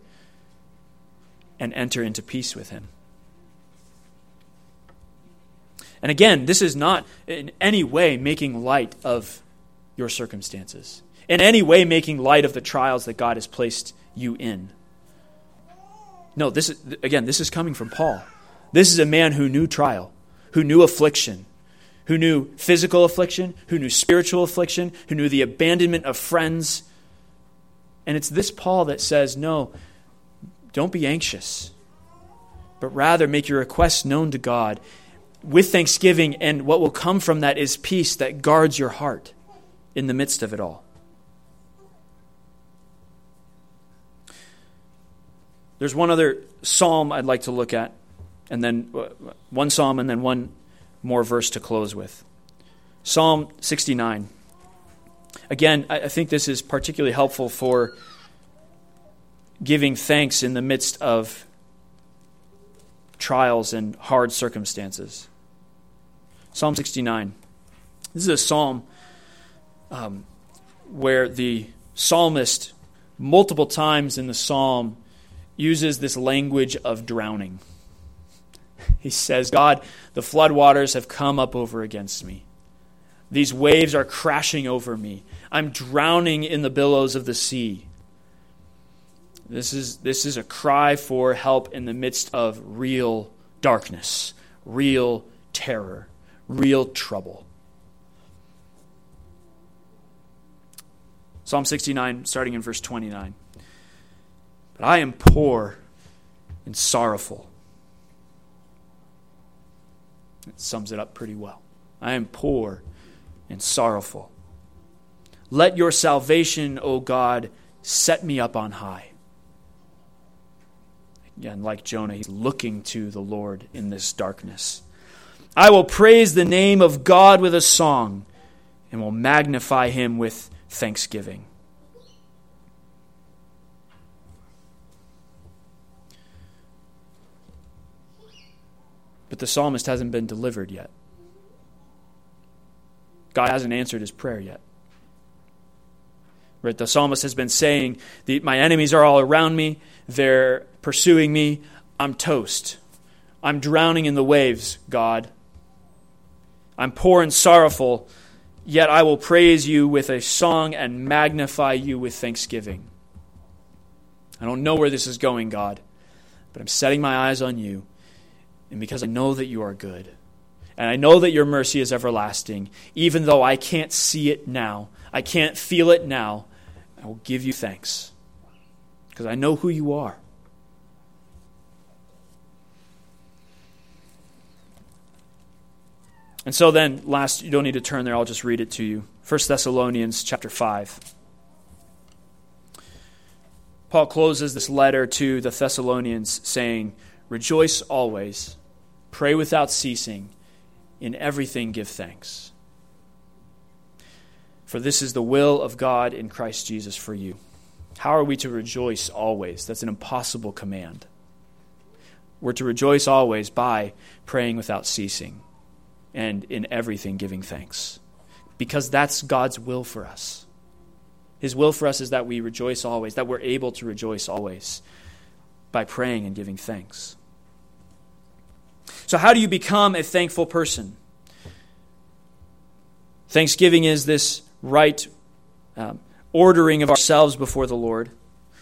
and enter into peace with Him. And again, this is not in any way making light of your circumstances, in any way making light of the trials that God has placed you in. No, this is, again, this is coming from Paul. This is a man who knew trial, who knew affliction, who knew physical affliction, who knew spiritual affliction, who knew the abandonment of friends. And it's this Paul that says, no, don't be anxious, but rather make your requests known to God with thanksgiving, and what will come from that is peace that guards your heart in the midst of it all. There's one other psalm I'd like to look at, and then uh, one psalm, and then one more verse to close with. Psalm 69. Again, I think this is particularly helpful for giving thanks in the midst of trials and hard circumstances. Psalm 69. This is a psalm um, where the psalmist, multiple times in the psalm, uses this language of drowning. He says, God, the floodwaters have come up over against me. These waves are crashing over me. I'm drowning in the billows of the sea. This is, this is a cry for help in the midst of real darkness, real terror, real trouble. Psalm 69, starting in verse 29. But I am poor and sorrowful. It sums it up pretty well. I am poor and sorrowful. Let your salvation, O God, set me up on high. Again, like Jonah, he's looking to the Lord in this darkness. I will praise the name of God with a song and will magnify him with thanksgiving. But the psalmist hasn't been delivered yet. God hasn't answered his prayer yet. Right? The psalmist has been saying, My enemies are all around me, they're pursuing me, I'm toast. I'm drowning in the waves, God. I'm poor and sorrowful, yet I will praise you with a song and magnify you with thanksgiving. I don't know where this is going, God, but I'm setting my eyes on you and because I know that you are good. And I know that your mercy is everlasting, even though I can't see it now, I can't feel it now, I will give you thanks because I know who you are. And so then, last, you don't need to turn there, I'll just read it to you. 1 Thessalonians chapter 5. Paul closes this letter to the Thessalonians saying, Rejoice always, pray without ceasing, in everything give thanks. For this is the will of God in Christ Jesus for you. How are we to rejoice always? That's an impossible command. We're to rejoice always by praying without ceasing and in everything giving thanks. Because that's God's will for us. His will for us is that we rejoice always, that we're able to rejoice always by praying and giving thanks. So, how do you become a thankful person? Thanksgiving is this right um, ordering of ourselves before the Lord.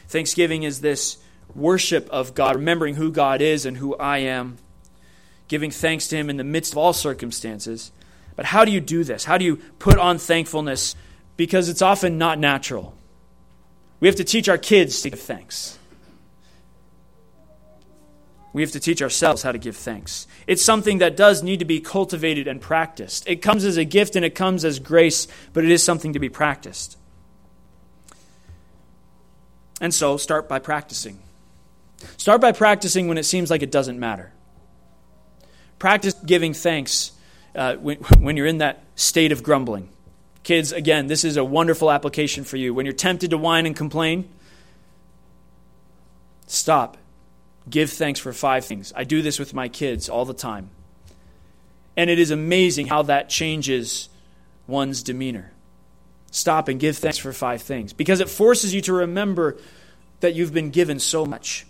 Thanksgiving is this worship of God, remembering who God is and who I am, giving thanks to Him in the midst of all circumstances. But how do you do this? How do you put on thankfulness? Because it's often not natural. We have to teach our kids to give thanks. We have to teach ourselves how to give thanks. It's something that does need to be cultivated and practiced. It comes as a gift and it comes as grace, but it is something to be practiced. And so, start by practicing. Start by practicing when it seems like it doesn't matter. Practice giving thanks uh, when, when you're in that state of grumbling. Kids, again, this is a wonderful application for you. When you're tempted to whine and complain, stop Give thanks for five things. I do this with my kids all the time. And it is amazing how that changes one's demeanor. Stop and give thanks for five things because it forces you to remember that you've been given so much.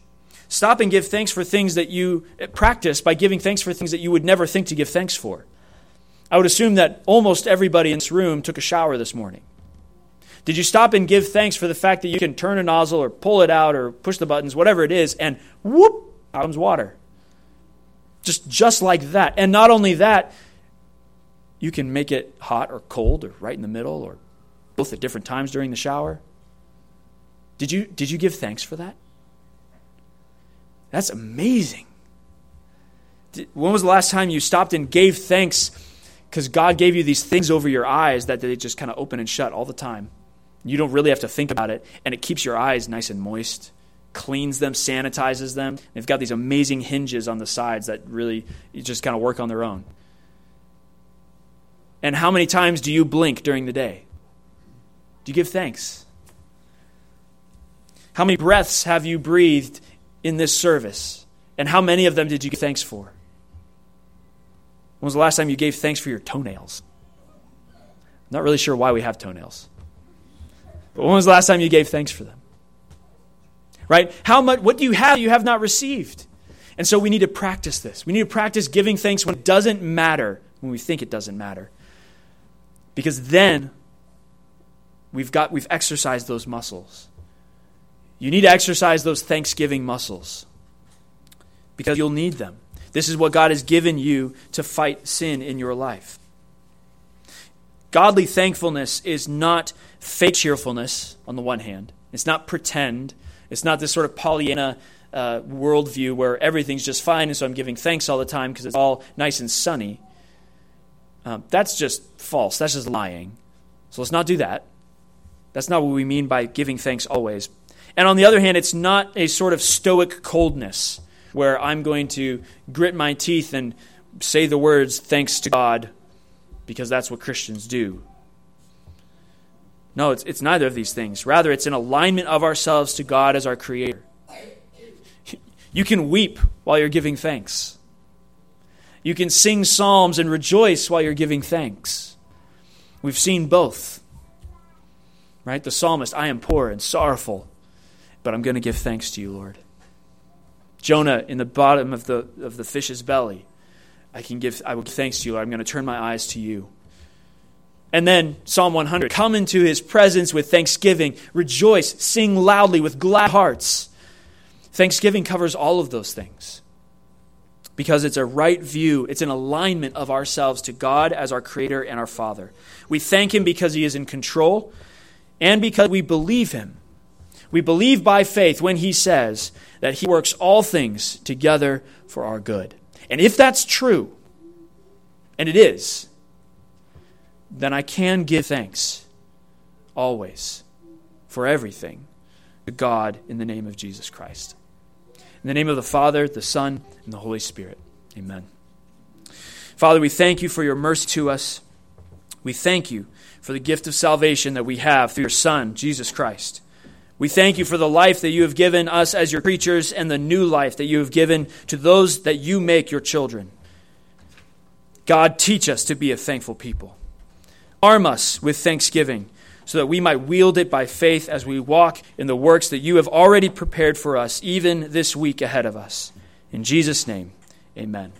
Stop and give thanks for things that you eh, practice by giving thanks for things that you would never think to give thanks for. I would assume that almost everybody in this room took a shower this morning. Did you stop and give thanks for the fact that you can turn a nozzle or pull it out or push the buttons, whatever it is, and whoop, out comes water? Just, just like that. And not only that, you can make it hot or cold or right in the middle or both at different times during the shower. Did you, did you give thanks for that? That's amazing. When was the last time you stopped and gave thanks because God gave you these things over your eyes that they just kind of open and shut all the time. You don't really have to think about it, and it keeps your eyes nice and moist, cleans them, sanitizes them. They've got these amazing hinges on the sides that really just kind of work on their own. And how many times do you blink during the day? Do you give thanks? How many breaths have you breathed in this service? And how many of them did you give thanks for? When was the last time you gave thanks for your toenails? I'm not really sure why we have toenails. But when was the last time you gave thanks for them? Right? How much what do you have you have not received? And so we need to practice this. We need to practice giving thanks when it doesn't matter, when we think it doesn't matter. Because then we've got we've exercised those muscles. You need to exercise those thanksgiving muscles because you'll need them. This is what God has given you to fight sin in your life. Godly thankfulness is not fake cheerfulness, on the one hand. It's not pretend. It's not this sort of Pollyanna uh, worldview where everything's just fine, and so I'm giving thanks all the time because it's all nice and sunny. Um, that's just false. That's just lying. So let's not do that. That's not what we mean by giving thanks always. And on the other hand, it's not a sort of stoic coldness where I'm going to grit my teeth and say the words, thanks to God, because that's what Christians do. No, it's, it's neither of these things. Rather, it's an alignment of ourselves to God as our Creator. You can weep while you're giving thanks. You can sing psalms and rejoice while you're giving thanks. We've seen both. Right? The psalmist, I am poor and sorrowful, but I'm going to give thanks to you, Lord. Jonah in the bottom of the, of the fish's belly. I can give, I will give thanks to you, Lord. I'm going to turn my eyes to you. And then Psalm 100 Come into his presence with thanksgiving, rejoice, sing loudly with glad hearts. Thanksgiving covers all of those things because it's a right view, it's an alignment of ourselves to God as our Creator and our Father. We thank Him because He is in control and because we believe Him. We believe by faith when he says that he works all things together for our good. And if that's true, and it is, then I can give thanks always for everything to God in the name of Jesus Christ. In the name of the Father, the Son, and the Holy Spirit. Amen. Father, we thank you for your mercy to us. We thank you for the gift of salvation that we have through your Son, Jesus Christ. We thank you for the life that you have given us as your creatures and the new life that you have given to those that you make your children. God, teach us to be a thankful people. Arm us with thanksgiving so that we might wield it by faith as we walk in the works that you have already prepared for us, even this week ahead of us. In Jesus' name, amen.